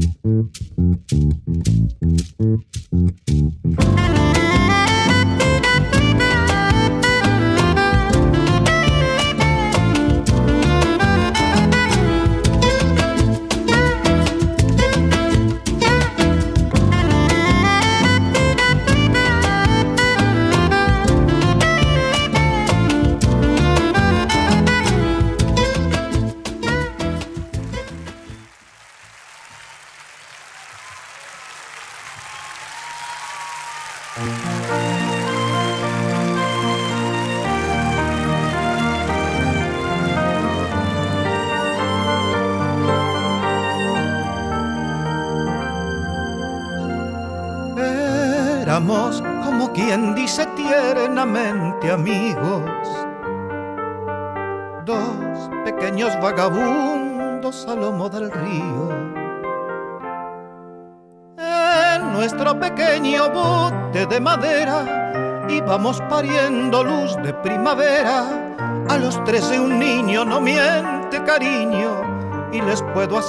Thank you.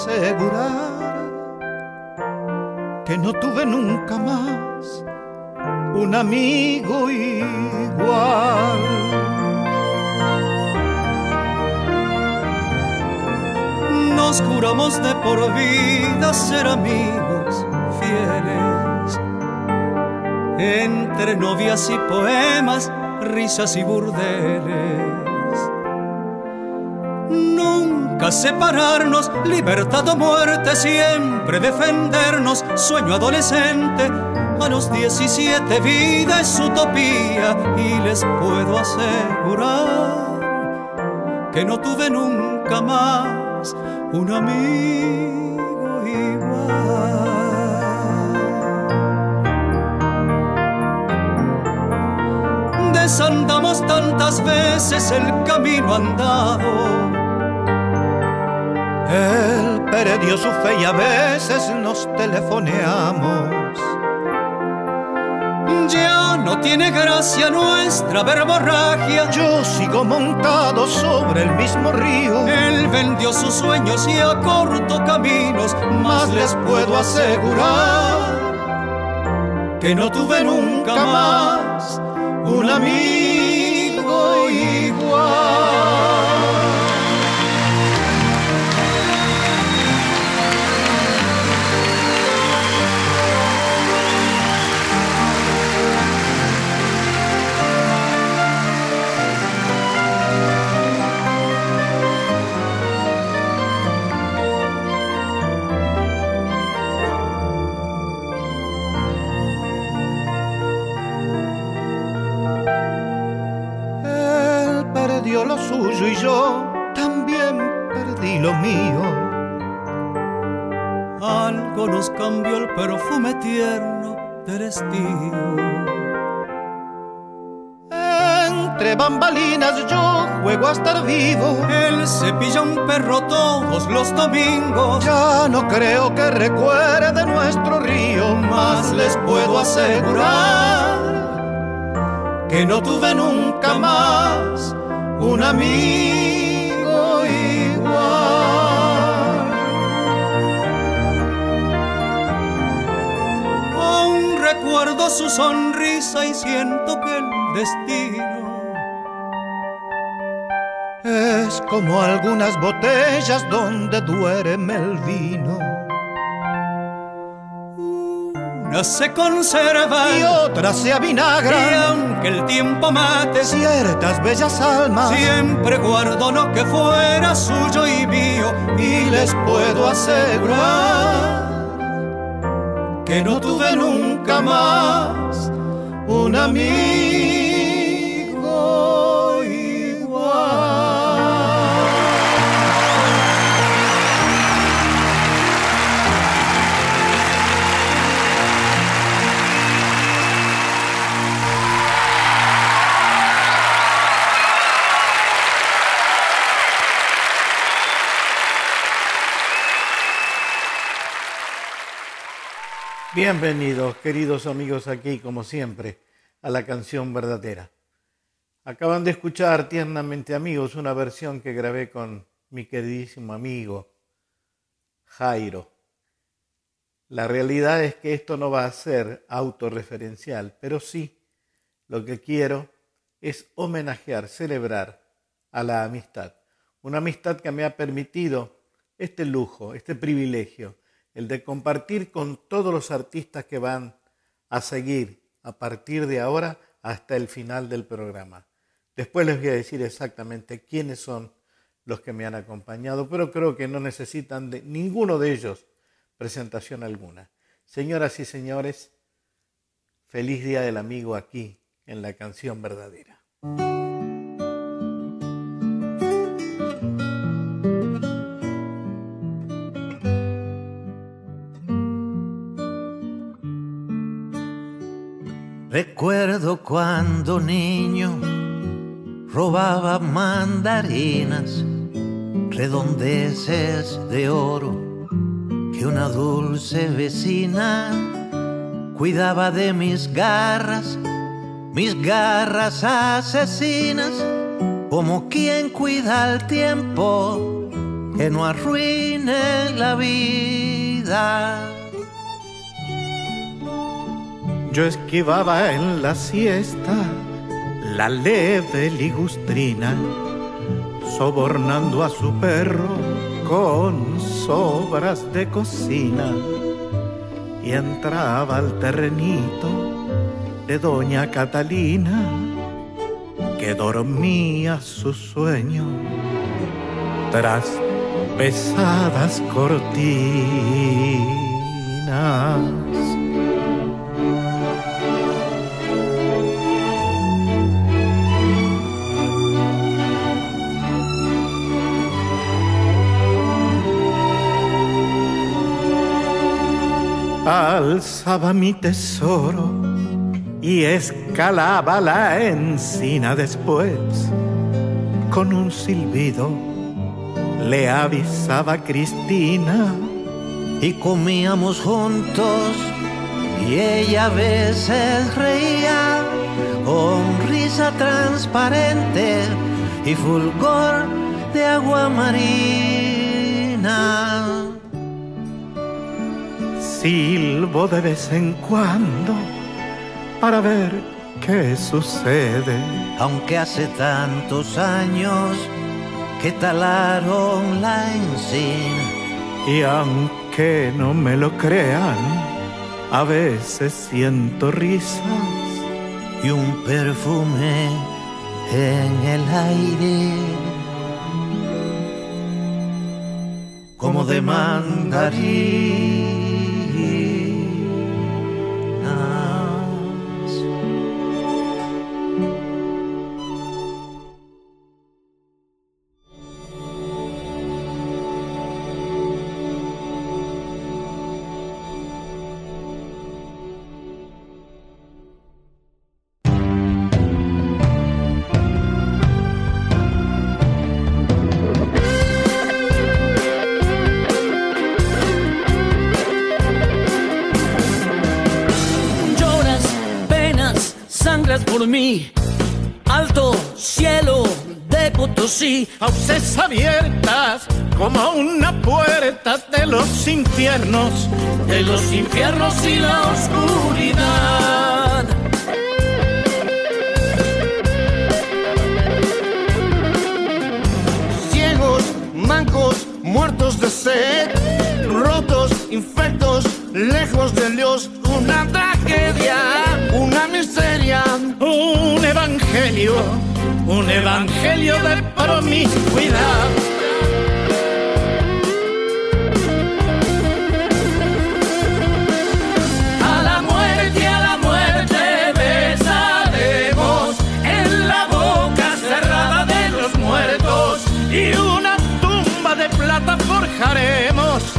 Asegurar que no tuve nunca más un amigo igual. Nos juramos de por vida ser amigos fieles. Entre novias y poemas, risas y burdeles. Nunca separarnos, libertad o muerte, siempre defendernos, sueño adolescente a los 17 vida es utopía y les puedo asegurar que no tuve nunca más un amigo igual. Desandamos tantas veces el camino andado. Él perdió su fe y a veces nos telefoneamos ya no tiene gracia nuestra verborragia. Yo sigo montado sobre el mismo río. Él vendió sus sueños y acortó caminos, más les puedo asegurar que no tuve nunca más un amigo igual. Lo suyo y yo también perdí lo mío. Algo nos cambió el perfume tierno del estío. Entre bambalinas yo juego a estar vivo. Él se pilla un perro todos los domingos. Ya no creo que recuerde nuestro río, más les puedo asegurar que no tuve nunca más amigo igual. Aún recuerdo su sonrisa y siento que el destino es como algunas botellas donde duerme el vino se conserva y otras se avinagran. Y aunque el tiempo mate ciertas bellas almas, siempre guardo lo que fuera suyo y mío. Y les puedo asegurar que no tuve nunca más un amigo Bienvenidos, queridos amigos, aquí, como siempre, a la canción verdadera. Acaban de escuchar tiernamente, amigos, una versión que grabé con mi queridísimo amigo Jairo. La realidad es que esto no va a ser autorreferencial, pero sí lo que quiero es homenajear, celebrar a la amistad. Una amistad que me ha permitido este lujo, este privilegio, el de compartir con todos los artistas que van a seguir a partir de ahora hasta el final del programa. Después les voy a decir exactamente quiénes son los que me han acompañado, pero creo que no necesitan de ninguno de ellos presentación alguna. Señoras y señores, feliz Día del Amigo aquí en la canción verdadera. Recuerdo cuando niño robaba mandarinas, redondeces de oro que una dulce vecina cuidaba de mis garras, mis garras asesinas, como quien cuida el tiempo que no arruine la vida. Yo esquivaba en la siesta la leve ligustrina, sobornando a su perro con sobras de cocina y entraba al terrenito de doña Catalina que dormía su sueño tras pesadas cortinas. Alzaba mi tesoro y escalaba la encina después. Con un silbido le avisaba Cristina. Y comíamos juntos y ella a veces reía con risa transparente y fulgor de agua marina silbo de vez en cuando para ver qué sucede. Aunque hace tantos años que talaron la encina. Y aunque no me lo crean, a veces siento risas. Y un perfume en el aire. Como de mandarín. Infiernos, de los infiernos y la oscuridad. Ciegos, mancos, muertos de sed, rotos, infectos, lejos de Dios, una tragedia, una miseria, un evangelio un evangelio de promiscuidad.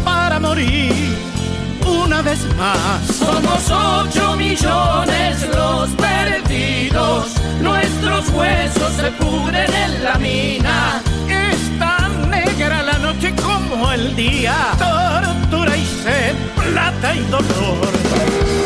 Para morir una vez más. Somos ocho millones los perdidos nuestros huesos se pudren en la mina. Es tan negra la noche como el día, tortura y sed, plata y dolor.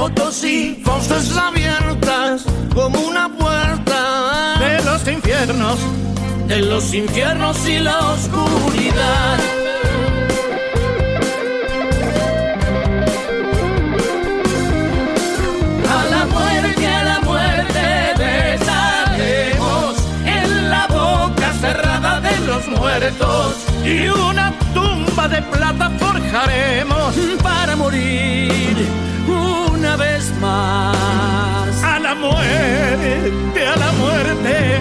Potosí, fosas abiertas como una puerta de los infiernos, de los infiernos y la oscuridad. A la muerte, a la muerte besaremos en la boca cerrada de los muertos y una tumba de plata forjaremos para morir A la muerte, a la muerte,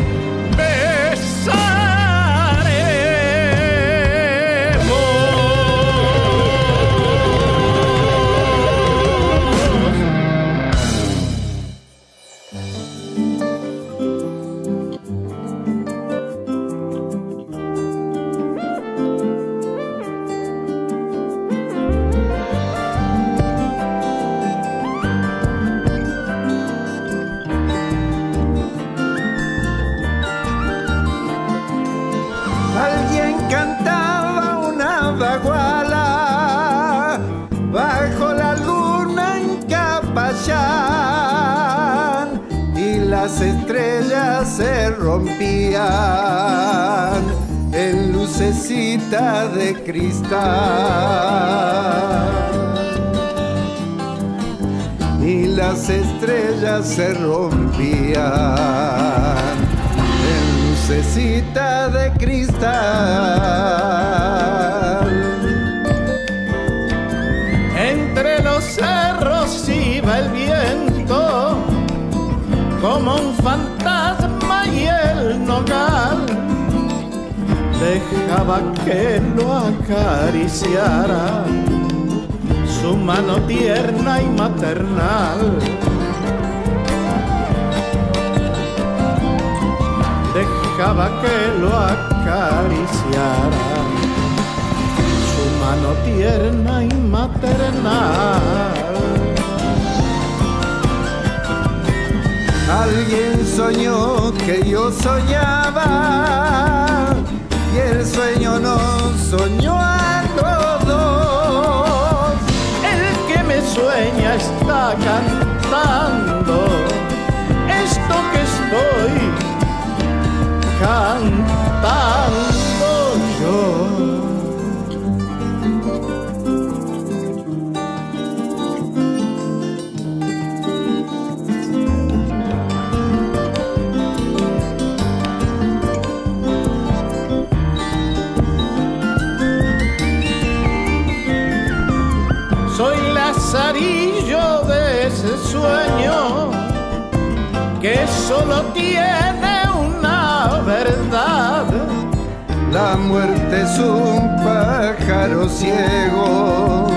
cristal. Y las estrellas se rompían en lucecita de cristal. Entre los cerros iba el viento como un fantasma y el nogal dejaba que lo acariciara su mano tierna y maternal. Dejaba que lo acariciara su mano tierna y maternal. Alguien soñó que yo soñaba el sueño no soñó a todos. El que me sueña está cantando esto que estoy cantando muerte es un pájaro ciego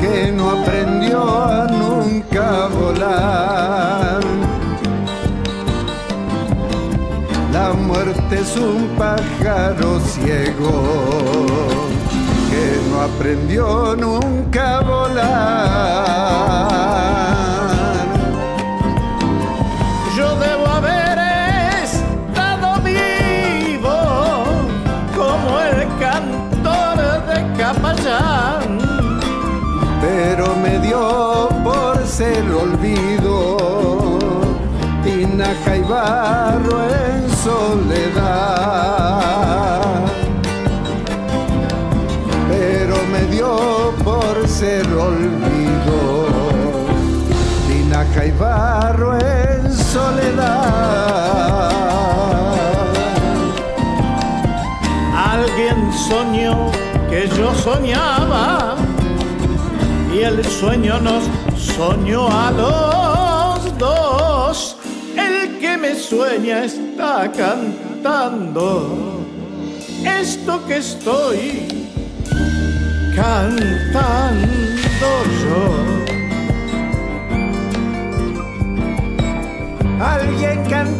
que no aprendió a nunca volar. La muerte es un pájaro ciego que no aprendió nunca a volar. Me dio por ser olvido tinaja y barro en soledad. por ser olvido, tinaja y barro en soledad. Alguien soñó que yo soñaba el sueño nos soñó a los dos. El que me sueña está cantando esto que estoy cantando yo. Alguien cantaba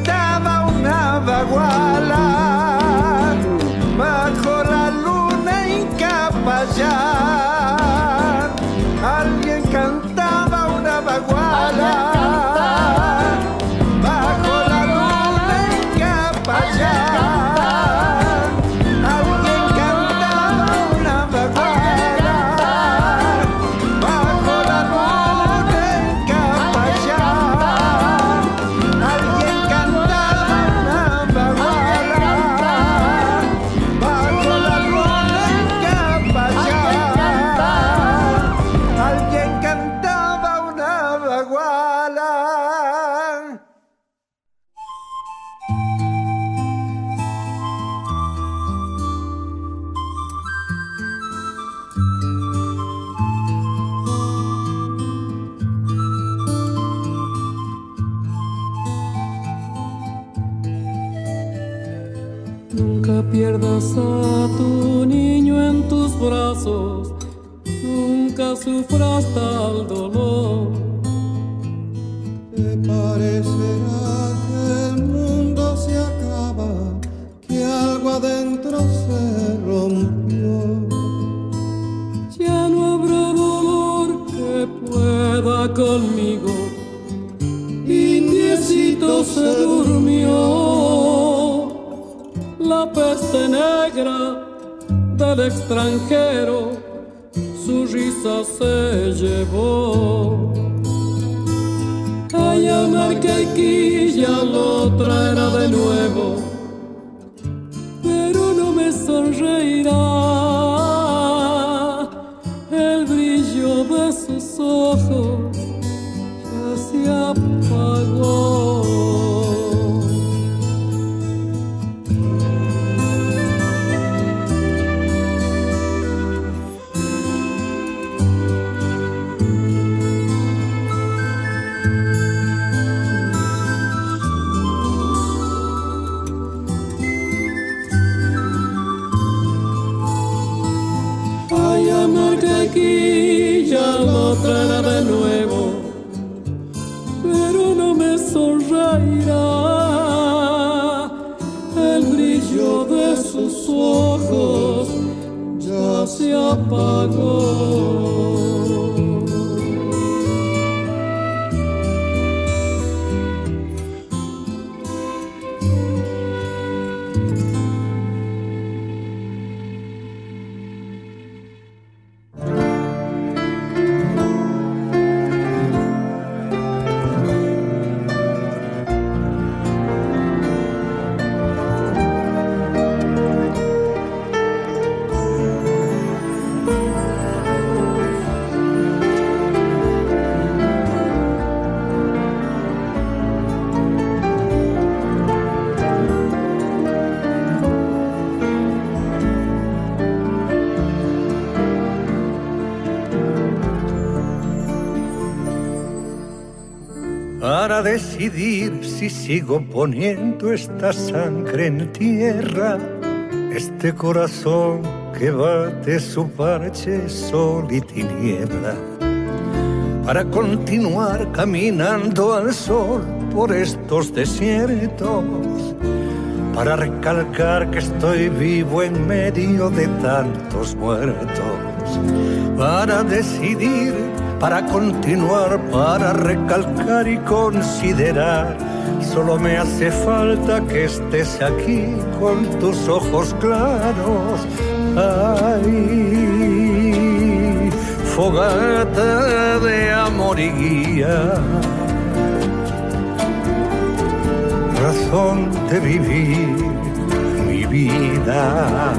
si sigo poniendo esta sangre en tierra, este corazón que bate su parche sol y tiniebla, para continuar caminando al sol por estos desiertos, para recalcar que estoy vivo en medio de tantos muertos, para decidir para continuar, para recalcar y considerar. Solo me hace falta que estés aquí con tus ojos claros. Ay, fogata de amor y guía. Razón de vivir mi vida.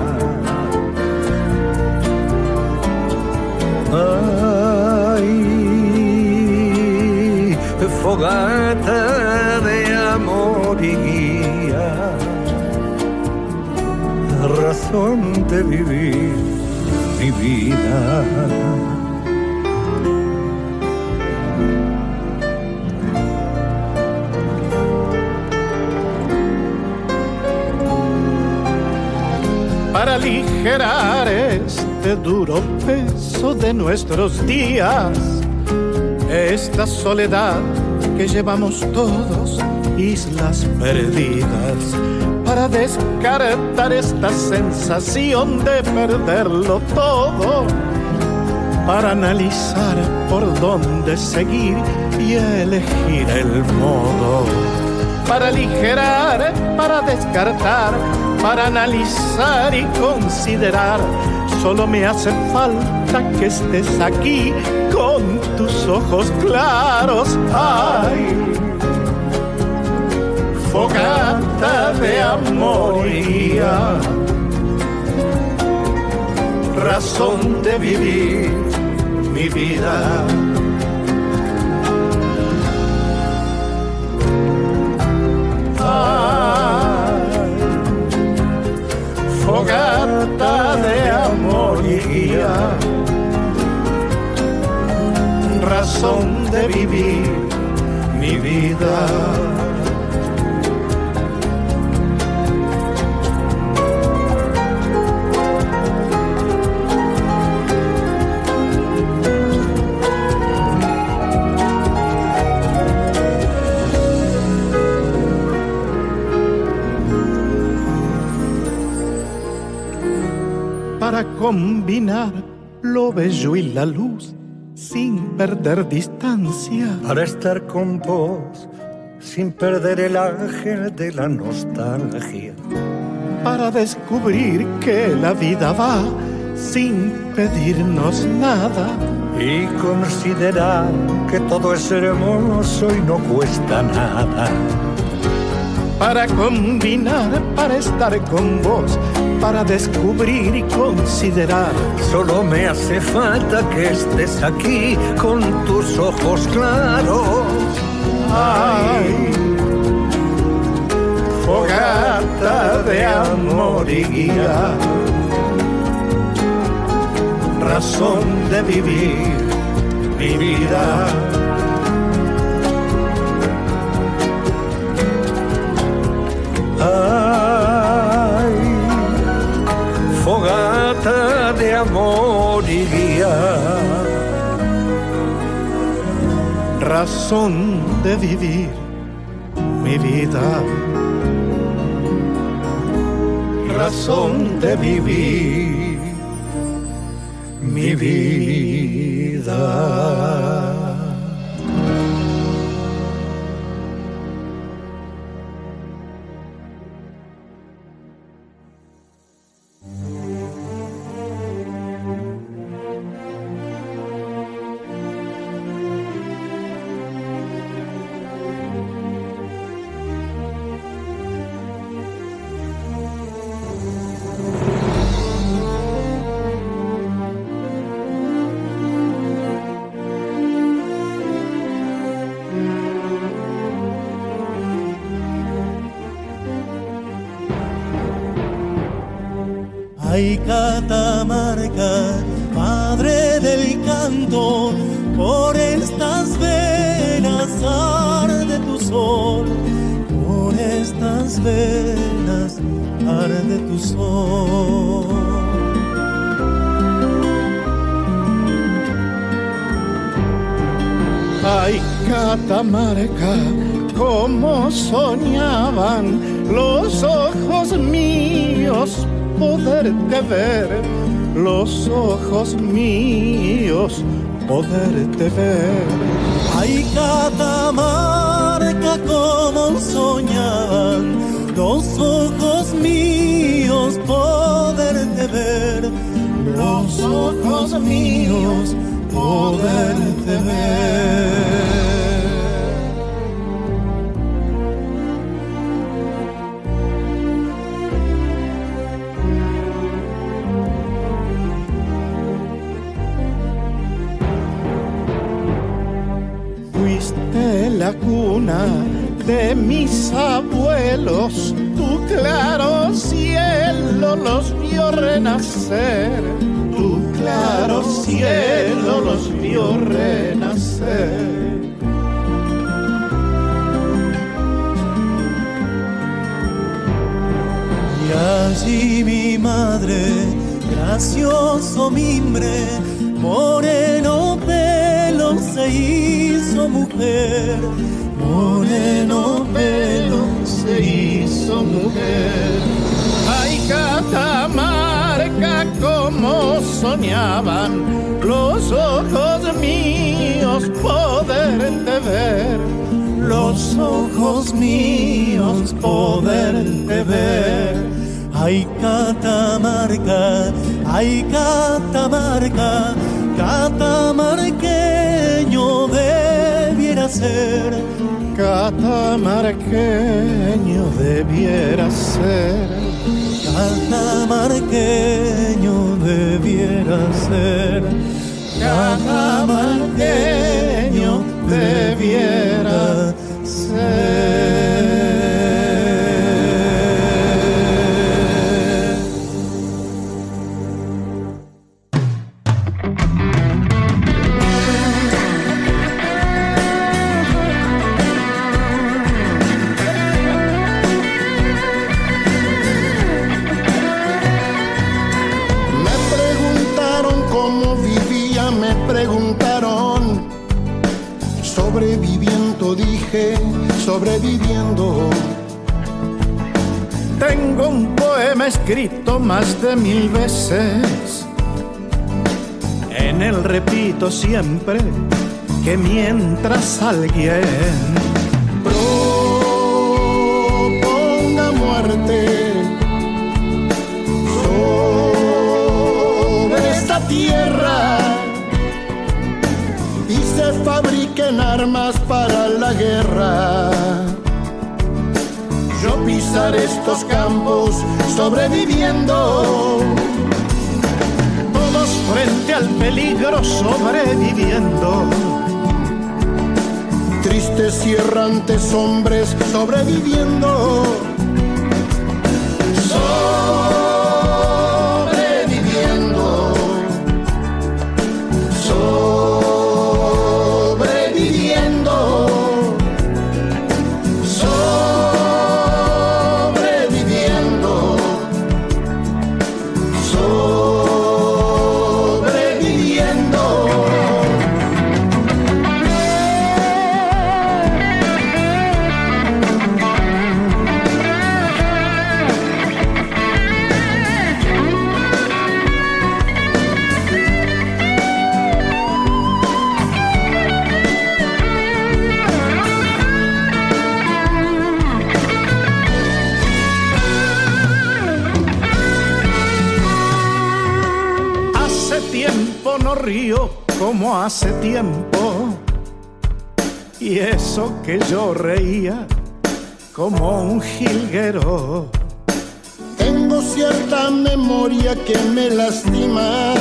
fogata de amor y guía, razón de vivir mi vida. Para aligerar este duro peso de nuestros días, esta soledad que llevamos todos, islas perdidas, para descartar esta sensación de perderlo todo, para analizar por dónde seguir y elegir el modo, para aligerar, para descartar, para analizar y considerar, solo me hace falta que estés aquí con tus ojos claros. Ay, fogata de amor y razón de vivir mi vida. Ay, fogata de amor y guía razón de vivir mi vida. Combinar lo bello y la luz sin perder distancia. Para estar con vos sin perder el ángel de la nostalgia. Para descubrir que la vida va sin pedirnos nada. Y considerar que todo es hermoso y no cuesta nada. Para combinar, para estar con vos, para descubrir y considerar. Solo me hace falta que estés aquí con tus ojos claros. Ay, fogata de amor y guía razón de vivir mi vida. Razón de vivir mi vida. Razón de vivir mi vida. Ojos míos poderte ver. Fuiste la cuna de mis abuelos, tu claro cielo los vio renacer, claro cielo los vio renacer. Y allí mi madre, gracioso mimbre, moreno pelo se hizo mujer, moreno pelo se hizo mujer. Ay, Catamarca, como soñaban los ojos míos poderte ver, los ojos míos poderte ver. Ay, Catamarca, ay, Catamarca, catamarqueño debiera ser. Catamarqueño debiera ser. Catamarqueño debiera ser. Catamarqueño debiera ser. Escrito más de mil veces En él repito siempre que mientras alguien proponga muerte sobre esta tierra y se fabriquen armas para la guerra. Estos campos sobreviviendo todos frente al peligro sobreviviendo. Tristes y errantes hombres. Sobreviviendo. Río como hace tiempo. Y eso que yo reía como un jilguero. Tengo cierta memoria que me lastima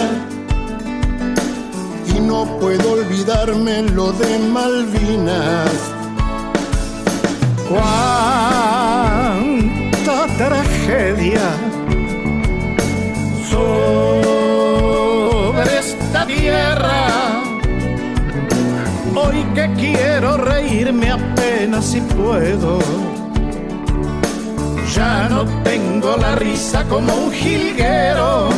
y no puedo olvidarme lo de Malvinas. Cuánta tragedia esta Hoy que quiero reírme apenas si puedo. Ya no tengo la risa como un jilguero.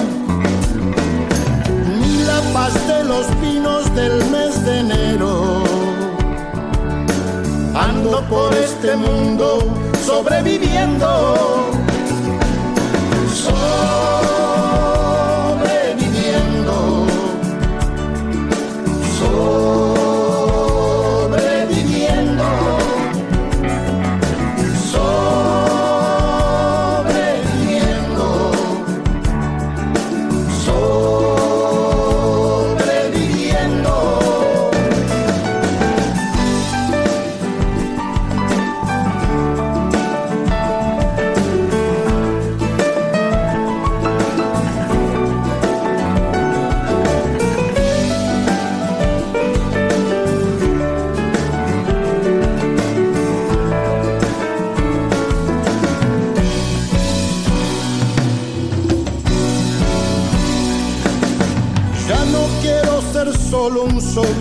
Ni la paz de los pinos del mes de enero. Ando por este mundo. Sobreviviendo.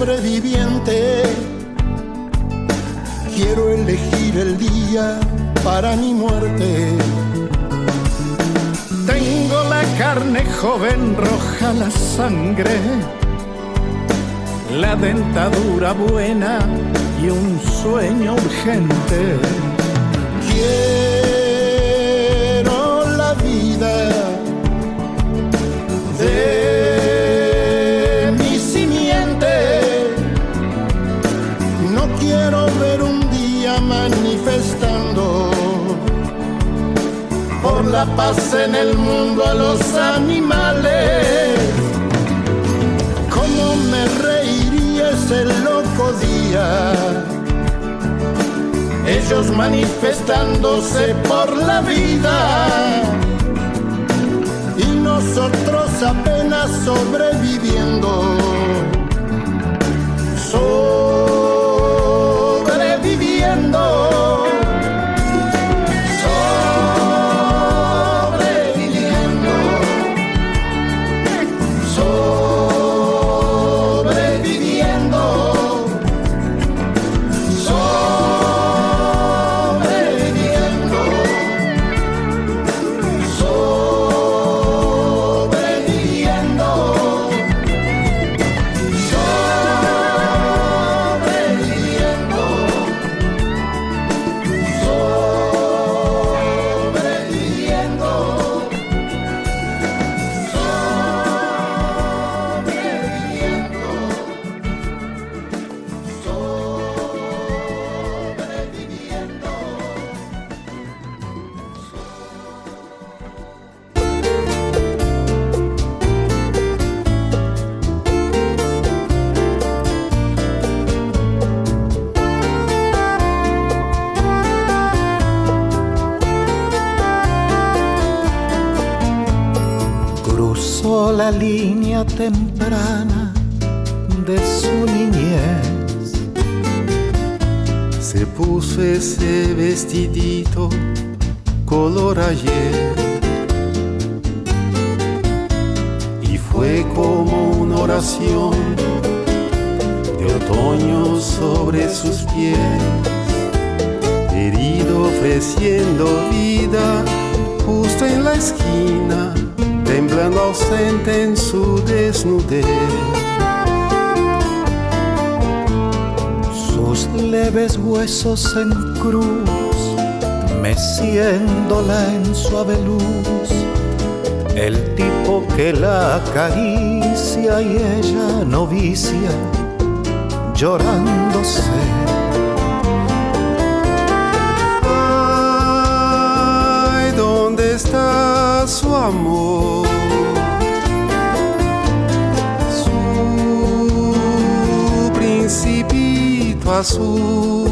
Sobreviviente. Quiero elegir el día para mi muerte. Tengo la carne joven, roja la sangre, la dentadura buena y un sueño urgente. Quiero la paz en el mundo a los animales. ¿Cómo me reiría ese loco día? ellos manifestándose por la vida y nosotros apenas sobreviviendo. Sobreviviendo. Línea en cruz, meciéndola en suave luz, el tipo que la acaricia y ella novicia, llorándose está su amor. Su principito azul.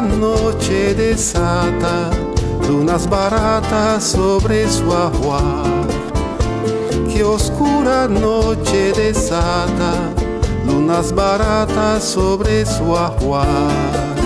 Noche desata lunas baratas sobre su ajuar. Que oscura noche desata lunas baratas sobre su ajuar.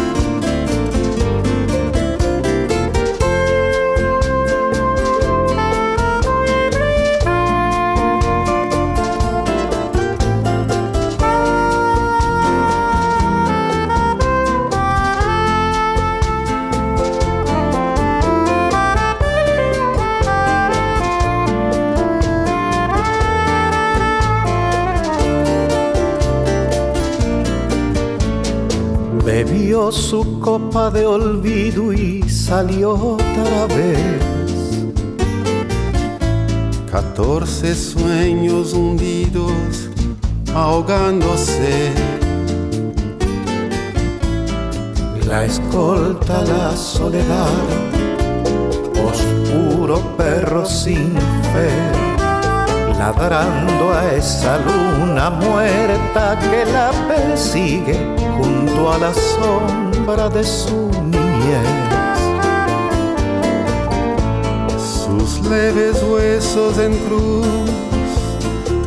Su copa de olvido y salió otra vez. Catorce sueños hundidos, ahogándose. La escolta la soledad, oscuro perro sin fe, ladrando a esa luna muerta que la persigue junto a la sombra de su niñez. Sus leves huesos en cruz,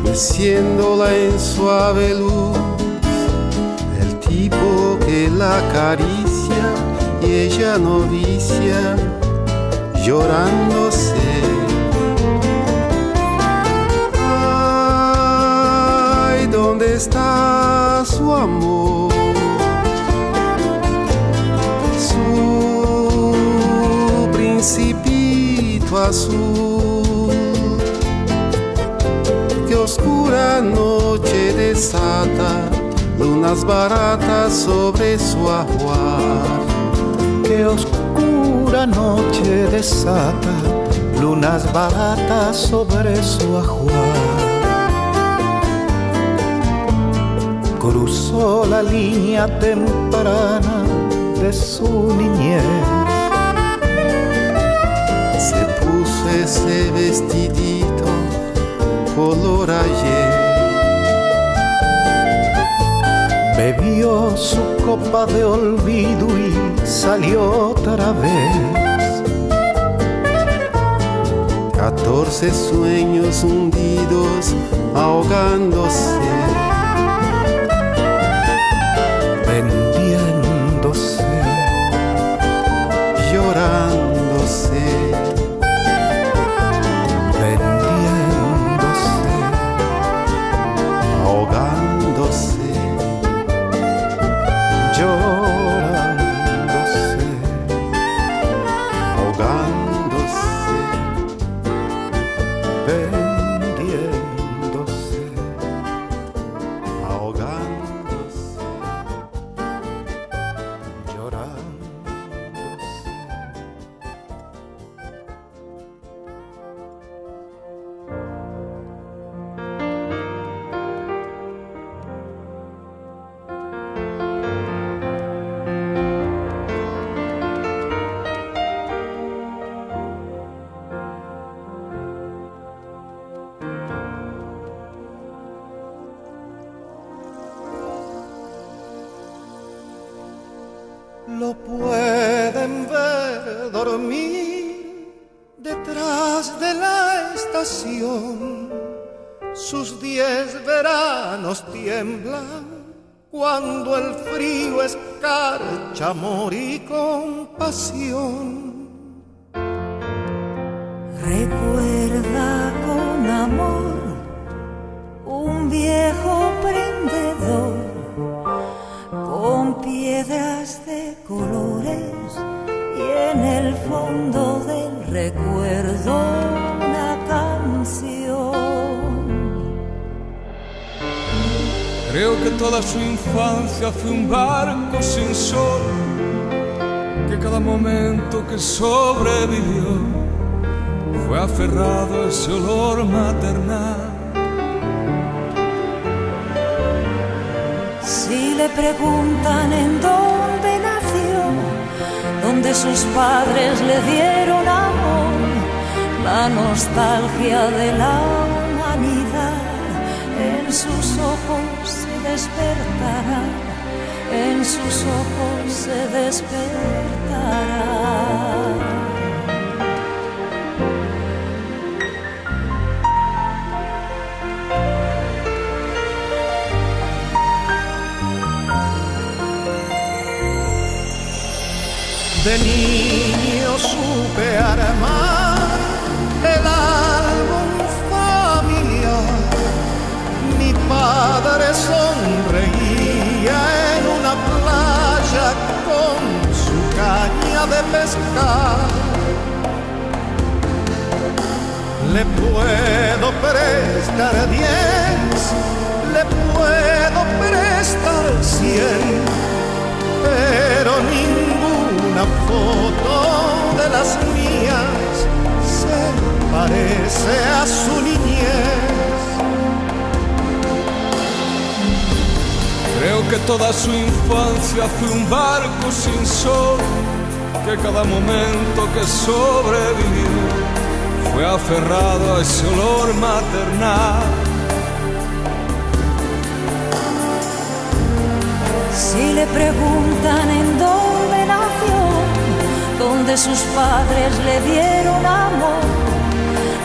meciéndola en suave luz, el tipo que la acaricia y ella novicia, llorándose. Ay, ¿dónde está su amor? Azul. Que oscura noche desata lunas baratas sobre su ajuar. Que oscura noche desata lunas baratas sobre su ajuar. Cruzó la línea temprana de su niñez ese vestidito color ayer. Bebió su copa de olvido y salió otra vez. Catorce sueños hundidos ahogándose. lo pueden ver dormir detrás de la estación. Sus diez veranos tiemblan cuando el frío escarcha amor y compasión fondo del recuerdo una canción. Creo que toda su infancia fue un barco sin sol, que cada momento que sobrevivió fue aferrado a ese olor maternal. Si le preguntan en dónde nació, donde sus padres le dieron amor, la nostalgia de la humanidad en sus ojos se despertará, en sus ojos se despertará. De niño supe armar el álbum familiar. Mi padre sonreía en una playa con su caña de pescar. Le puedo prestar diez, le puedo prestar cien, pero ninguna foto de las mías se parece a su niñez. Creo que toda su infancia fue un barco sin sol, que cada momento que sobrevivió fue aferrado a ese olor maternal. Si le preguntan en dónde donde sus padres le dieron amor,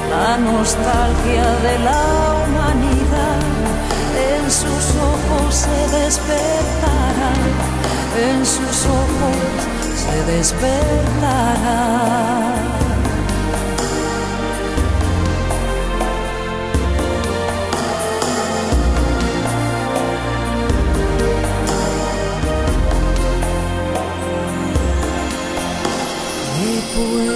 la nostalgia de la humanidad en sus ojos se despertará, en sus ojos se despertará. Le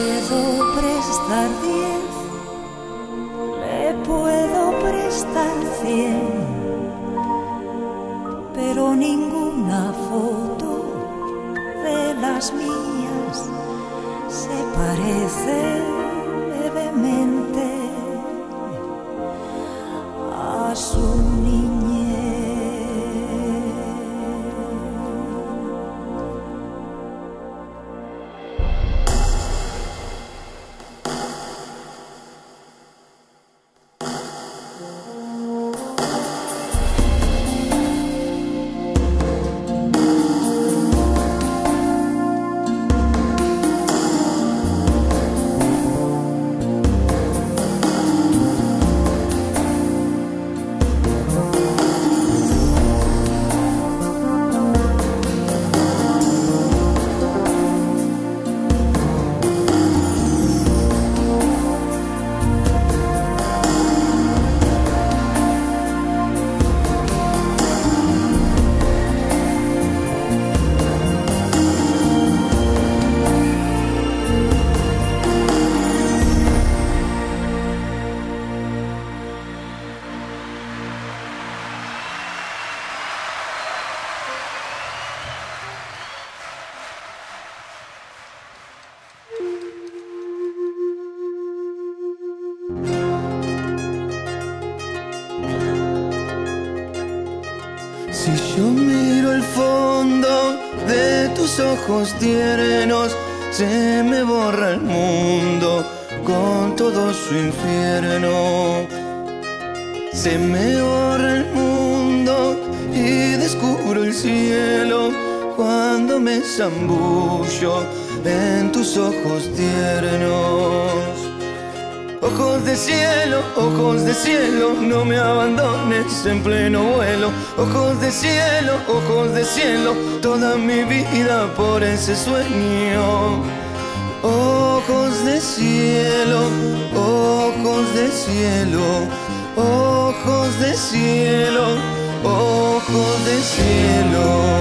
su infierno. Se me borra el mundo y descubro el cielo cuando me zambullo en tus ojos tiernos. Ojos de cielo, ojos de cielo, no me abandones en pleno vuelo. Ojos de cielo, ojos de cielo, toda mi vida por ese sueño. Ojos de cielo, ojos de cielo, ojos de cielo, ojos de cielo.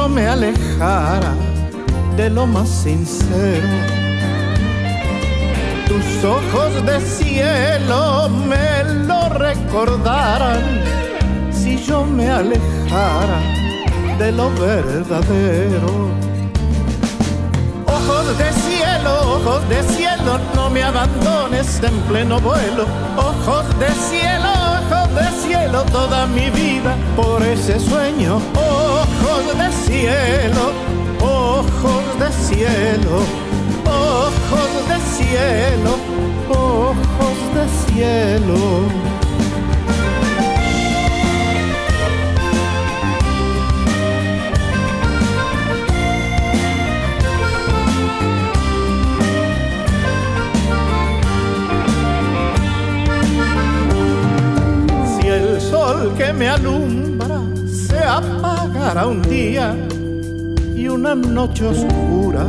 Yo me alejara de lo más sincero. Tus ojos de cielo me lo recordaran si yo me alejara de lo verdadero. Ojos de cielo, ojos de cielo, no me abandones en pleno vuelo. Ojos de de cielo toda mi vida por ese sueño. Ojos de cielo, ojos de cielo, ojos de cielo, ojos de cielo. Que me alumbra se apagará un día y una noche oscura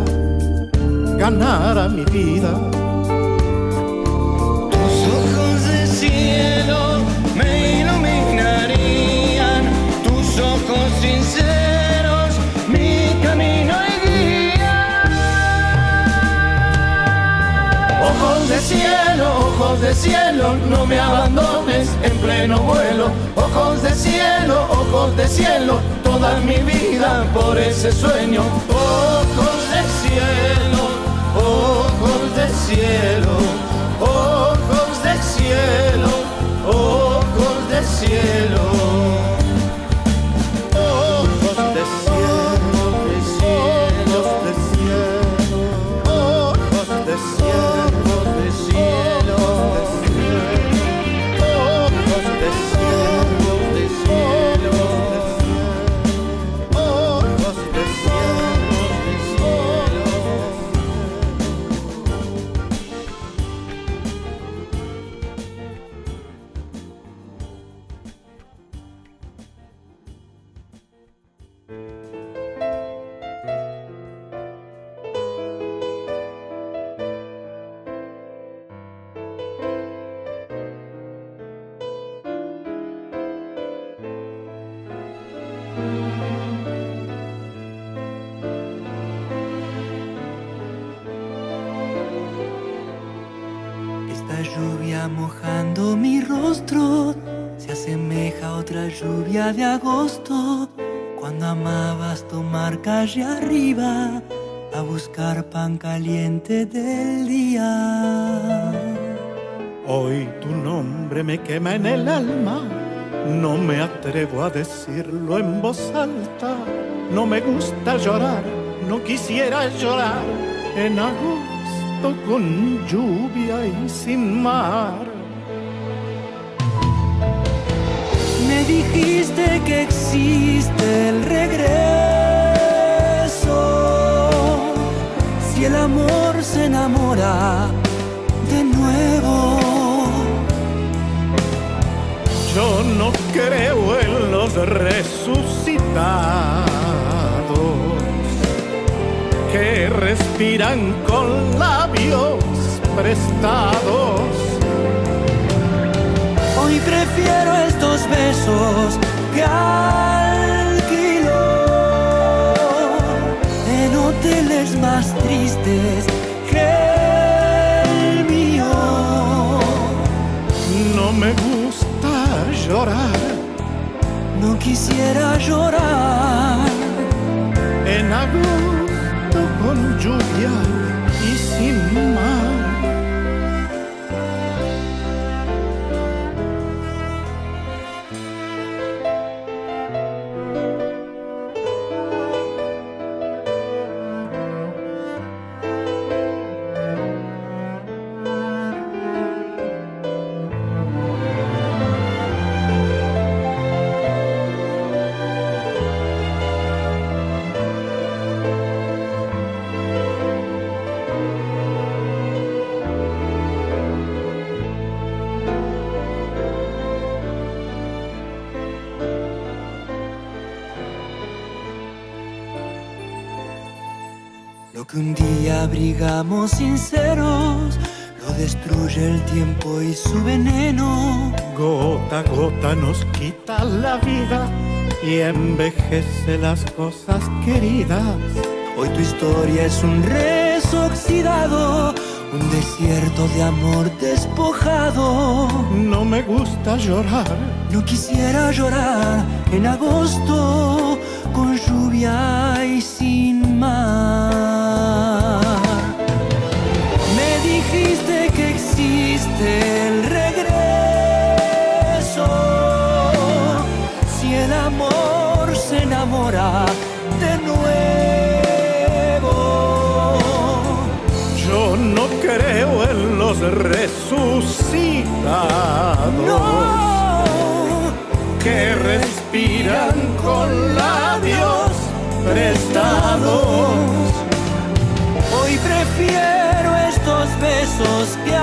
ganará mi vida. Cielo, ojos de cielo, no me abandones en pleno vuelo ojos de cielo, ojos de cielo, toda mi vida por ese sueño. Ojos de cielo, ojos de cielo, ojos de cielo, ojos de cielo. Quema en el alma, no me atrevo a decirlo en voz alta, no me gusta llorar, no quisiera llorar en agosto con lluvia y sin mar dijiste que existe el regreso. Si el amor se enamora de nuevo. Yo no creo en los resucitados que respiran con labios prestados. Hoy prefiero estos besos que alquilo en hoteles más tristes llorar, no quisiera llorar en agosto con lluvia que un día abrigamos sinceros lo destruye el tiempo y su veneno. Gota a gota nos quita la vida y envejece las cosas queridas. Hoy tu historia es un rezo oxidado, un desierto de amor despojado. No me gusta llorar, no quisiera llorar en agosto con lluvia y sin mar. Existe el regreso. Si el amor se enamora de nuevo. Yo no creo en los resucitados. No. Que respiran con labios prestados. Hoy prefiero estos besos que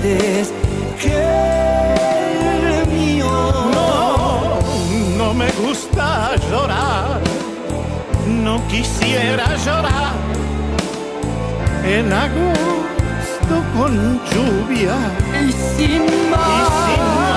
tristes que el mío. No, no me gusta llorar, no quisiera llorar en agosto con lluvia y sin mar. Y sin mar.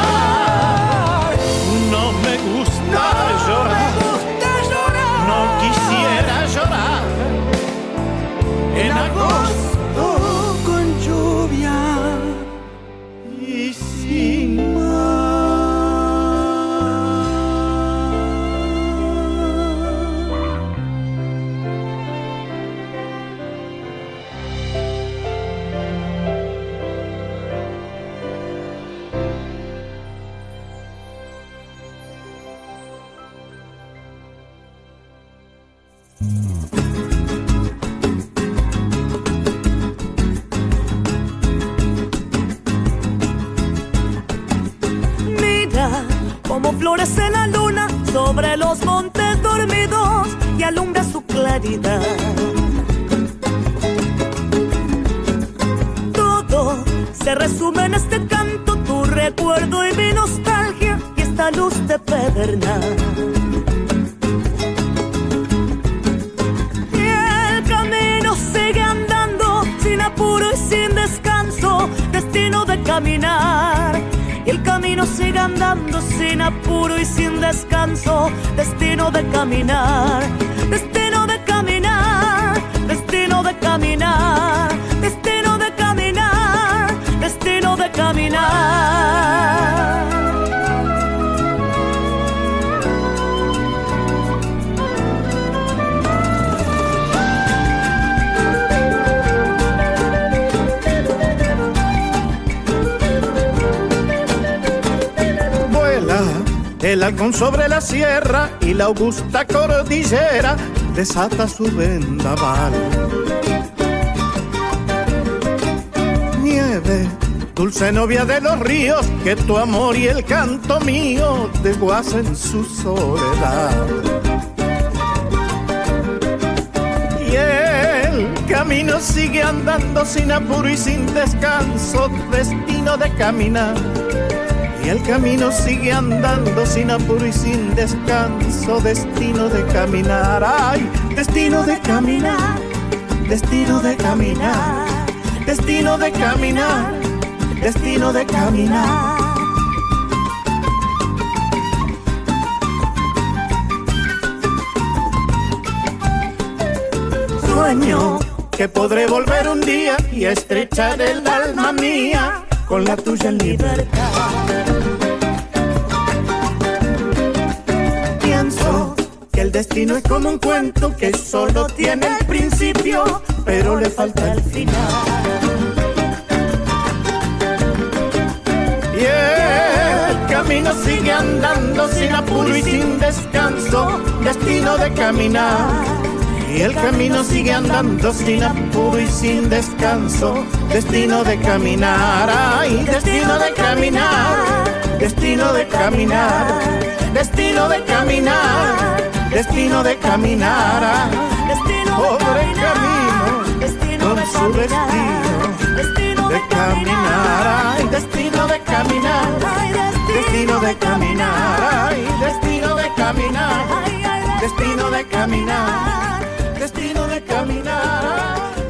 Todo se resume en este canto, tu recuerdo y mi nostalgia y esta luz de pedernal. Y el camino sigue andando sin apuro y sin descanso, destino de caminar. Y el camino sigue andando sin apuro y sin descanso, destino de caminar, destino el halcón sobre la sierra y la augusta cordillera desata su vendaval. Nieve, dulce novia de los ríos, que tu amor y el canto mío desguacen su soledad. Y el camino sigue andando sin apuro y sin descanso, destino de caminar. Y el camino sigue andando sin apuro y sin descanso, destino de caminar, ay, destino de caminar, destino de caminar, destino de caminar, destino de caminar. Sueño que podré volver un día y estrechar el alma mía con la tuya en libertad. El destino es como un cuento que solo tiene el principio, pero le falta el final. Y el camino sigue andando sin apuro y sin descanso, destino de caminar. Y el camino sigue andando sin apuro y sin descanso, destino de caminar, ay, destino de caminar, destino de caminar, destino de caminar, destino de caminar, pobre camino, con su destino de caminar, ay, destino de caminar, destino de caminar, ay, destino de caminar, destino de caminar, destino de caminar,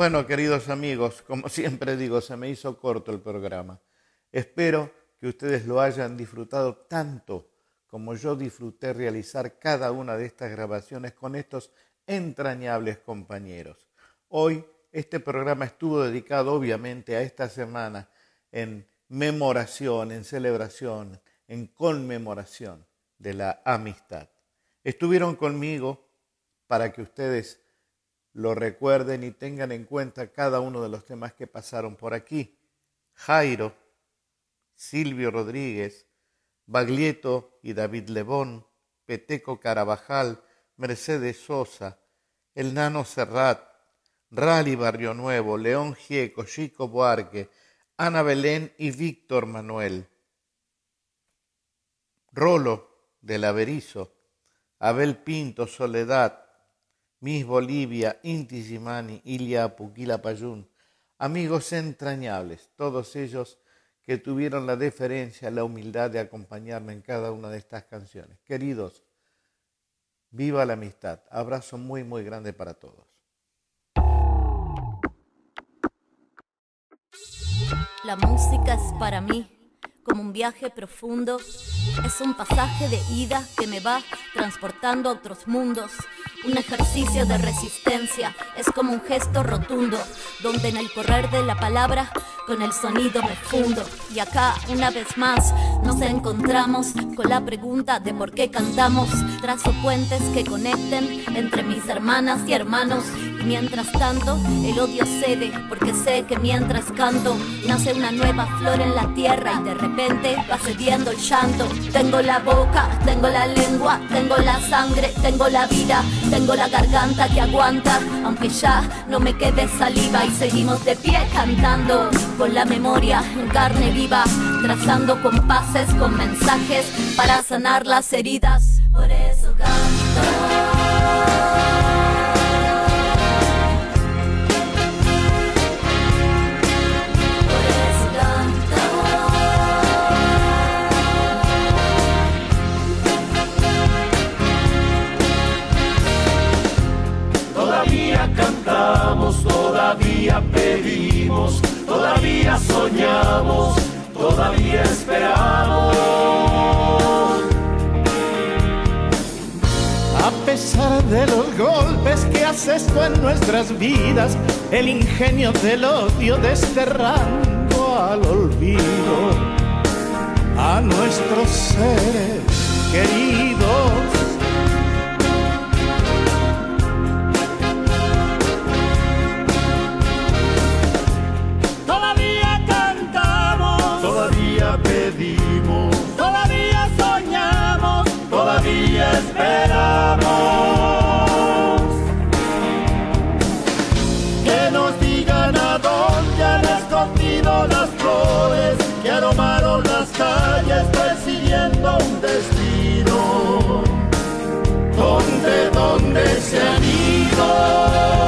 Bueno, queridos amigos, como siempre digo, se me hizo corto el programa. Espero que ustedes lo hayan disfrutado tanto como yo disfruté realizar cada una de estas grabaciones con estos entrañables compañeros. Hoy este programa estuvo dedicado obviamente a esta semana en memoración, en celebración, en conmemoración de la amistad. Estuvieron conmigo para que ustedes lo recuerden y tengan en cuenta cada uno de los temas que pasaron por aquí. Jairo, Silvio Rodríguez, Baglietto y David Lebón, Peteco Carabajal, Mercedes Sosa, El Nano Serrat, Rally Barrio Nuevo, León Gieco, Chico Buarque, Ana Belén y Víctor Manuel. Rolo del Averizo, Abel Pinto, Soledad, Miss Bolivia, Inti Gimani, Ilia Puquila Payún, amigos entrañables, todos ellos que tuvieron la deferencia, la humildad de acompañarme en cada una de estas canciones. Queridos, viva la amistad. Abrazo muy, muy grande para todos. La música es para mí como un viaje profundo, es un pasaje de ida que me va transportando a otros mundos un ejercicio de resistencia, es como un gesto rotundo, donde en el correr de la palabra con el sonido me fundo. Y acá, una vez más, nos encontramos con la pregunta de por qué cantamos. Trazo puentes que conecten entre mis hermanas y hermanos. Y mientras tanto, el odio cede, porque sé que mientras canto, nace una nueva flor en la tierra y de repente va cediendo el llanto. Tengo la boca, tengo la lengua, tengo la sangre, tengo la vida. Tengo la garganta que aguanta, aunque ya no me quede saliva y seguimos de pie cantando con la memoria en carne viva, trazando compases con mensajes para sanar las heridas. Por eso canto. Todavía soñamos, todavía esperamos. A pesar de los golpes que hace esto en nuestras vidas, el ingenio del odio desterrando al olvido a nuestros seres queridos esperamos. Que nos digan a dónde han escondido las flores que aromaron las calles persiguiendo un destino. ¿Dónde, dónde se han ido?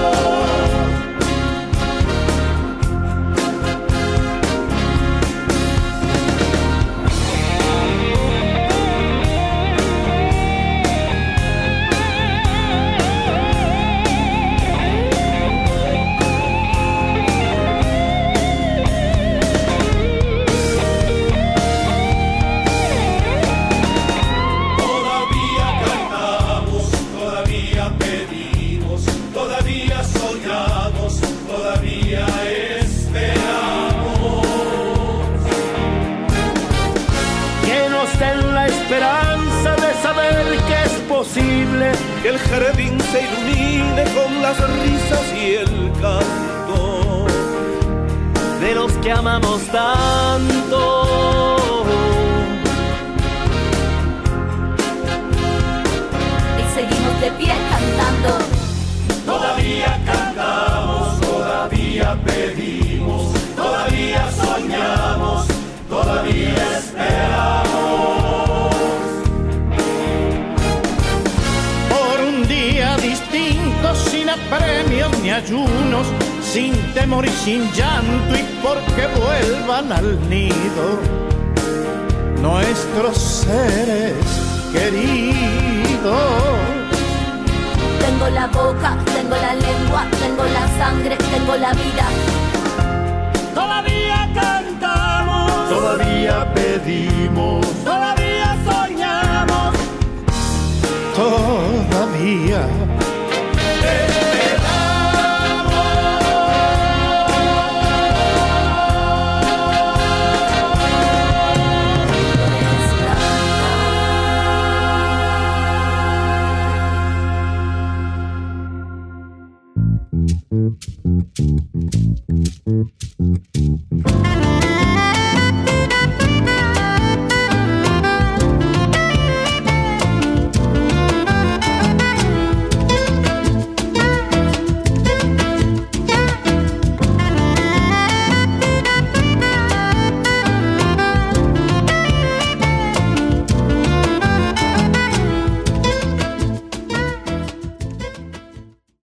Que el jardín se ilumine con las risas y el canto de los que amamos tanto. Y seguimos de pie cantando. Todavía cantamos, todavía pedimos, todavía soñamos, todavía esperamos. Ni ayunos, sin temor y sin llanto y porque vuelvan al nido nuestros seres queridos. Tengo la boca, tengo la lengua, tengo la sangre, tengo la vida. Todavía cantamos, todavía pedimos, todavía soñamos, todavía